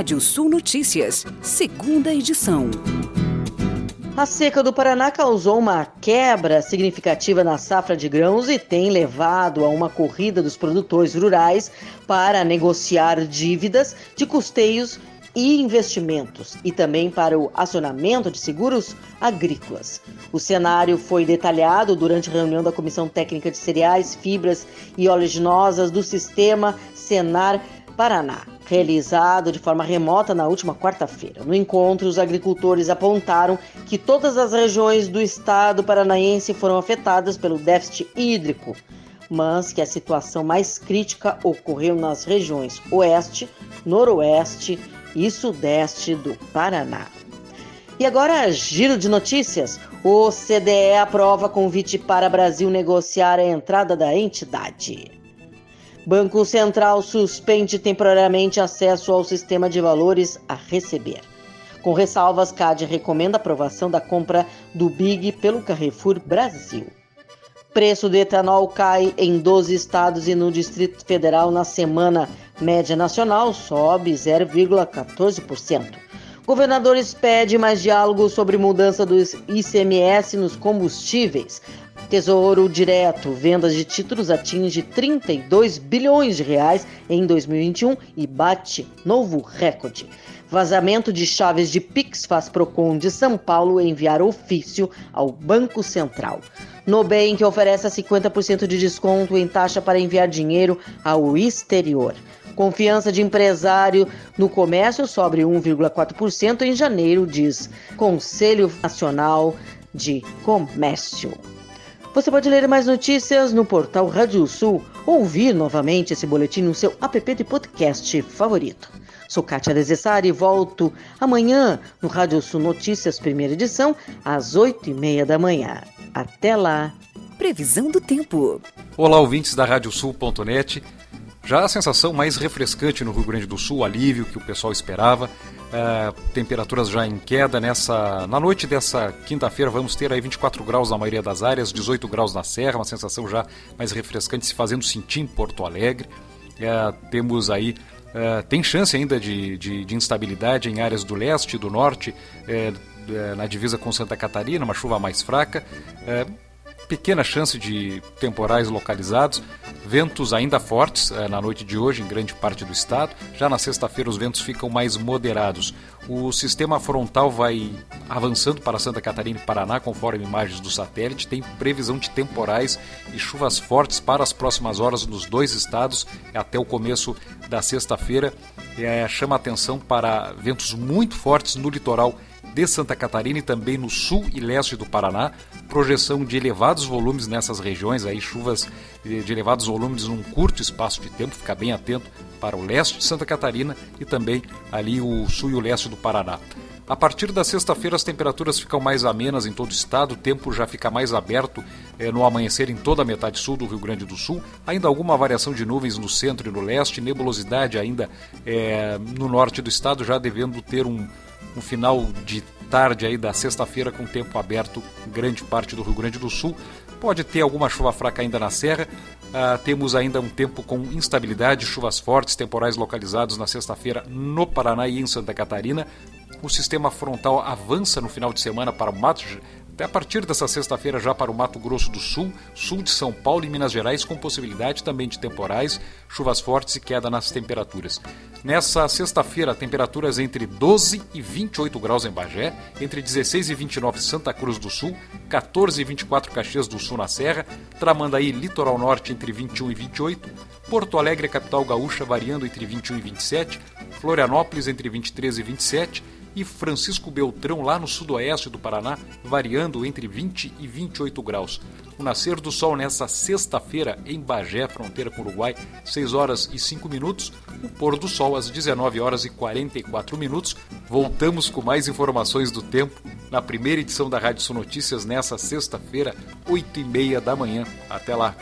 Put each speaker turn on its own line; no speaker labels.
Rádio Sul Notícias, segunda edição.
A seca do Paraná causou uma quebra significativa na safra de grãos e tem levado a uma corrida dos produtores rurais para negociar dívidas de custeios e investimentos e também para o acionamento de seguros agrícolas. O cenário foi detalhado durante a reunião da Comissão Técnica de Cereais, Fibras e Oleaginosas do Sistema Senar Paraná, realizado de forma remota na última quarta-feira. No encontro, os agricultores apontaram que todas as regiões do estado paranaense foram afetadas pelo déficit hídrico, mas que a situação mais crítica ocorreu nas regiões oeste, noroeste e sudeste do Paraná. E agora, giro de notícias. O CDE aprova convite para Brasil negociar a entrada da entidade. Banco Central suspende temporariamente acesso ao sistema de valores a receber. Com ressalvas, CAD recomenda aprovação da compra do Big pelo Carrefour Brasil. Preço do etanol cai em 12 estados e no Distrito Federal na semana. Média nacional sobe 0,14%. Governadores pedem mais diálogo sobre mudança do ICMS nos combustíveis. Tesouro Direto, vendas de títulos atinge 32 bilhões de reais em 2021 e bate novo recorde. Vazamento de chaves de Pix faz Procon de São Paulo enviar ofício ao Banco Central. Nubank oferece 50% de desconto em taxa para enviar dinheiro ao exterior. Confiança de empresário no comércio sobre 1,4% em janeiro, diz Conselho Nacional de Comércio. Você pode ler mais notícias no portal Rádio Sul ou ouvir novamente esse boletim no seu app de podcast favorito. Sou Kátia Desessari e volto amanhã no Rádio Sul Notícias, primeira edição, às oito e meia da manhã. Até lá!
Previsão do tempo.
Olá, ouvintes da Radiosul.net. Já a sensação mais refrescante no Rio Grande do Sul, alívio que o pessoal esperava. É, temperaturas já em queda nessa na noite dessa quinta-feira. Vamos ter aí 24 graus na maioria das áreas 18 graus na serra uma sensação já mais refrescante se fazendo sentir em Porto Alegre. É, temos aí é, tem chance ainda de, de, de, instabilidade em áreas do leste do norte na divisa com Santa Catarina uma chuva mais fraca pequena chance de temporais localizados, ventos ainda fortes eh, na noite de hoje em grande parte do estado. Já na sexta-feira os ventos ficam mais moderados. O sistema frontal vai avançando para Santa Catarina e Paraná, conforme imagens do satélite. Tem previsão de temporais e chuvas fortes para as próximas horas nos dois estados até o começo da sexta-feira. É, chama atenção para ventos muito fortes no litoral de Santa Catarina e também no sul e leste do Paraná. Projeção de elevados volumes nessas regiões, aí chuvas de elevados volumes num curto espaço de tempo. Fica bem atento para o leste de Santa Catarina e também ali o sul e o leste do Paraná. A partir da sexta-feira as temperaturas ficam mais amenas em todo o estado, o tempo já fica mais aberto eh, no amanhecer em toda a metade sul do Rio Grande do Sul. Ainda alguma variação de nuvens no centro e no leste, nebulosidade ainda eh, no norte do estado, já devendo ter um, no final de tarde aí da sexta-feira com tempo aberto grande parte do Rio Grande do Sul. Pode ter alguma chuva fraca ainda na serra. Uh, temos ainda um tempo com instabilidade, chuvas fortes, temporais localizados na sexta-feira no Paraná e em Santa Catarina. O sistema frontal avança no final de semana para o Mato até a partir dessa sexta-feira já para o Mato Grosso do Sul, sul de São Paulo e Minas Gerais, com possibilidade também de temporais, chuvas fortes e queda nas temperaturas. Nessa sexta-feira, temperaturas entre 12 e 28 graus em Bagé, entre 16 e 29 Santa Cruz do Sul, 14 e 24 Caxias do Sul na Serra, Tramandaí, litoral norte entre 21 e 28, Porto Alegre, capital gaúcha, variando entre 21 e 27, Florianópolis entre 23 e 27, e Francisco Beltrão, lá no sudoeste do Paraná, variando entre 20 e 28 graus. O nascer do sol nessa sexta-feira em Bagé, fronteira com o Uruguai, 6 horas e 5 minutos. O pôr do sol às 19 horas e 44 minutos. Voltamos com mais informações do tempo na primeira edição da Rádio Sul Notícias nessa sexta-feira, 8 e meia da manhã. Até lá!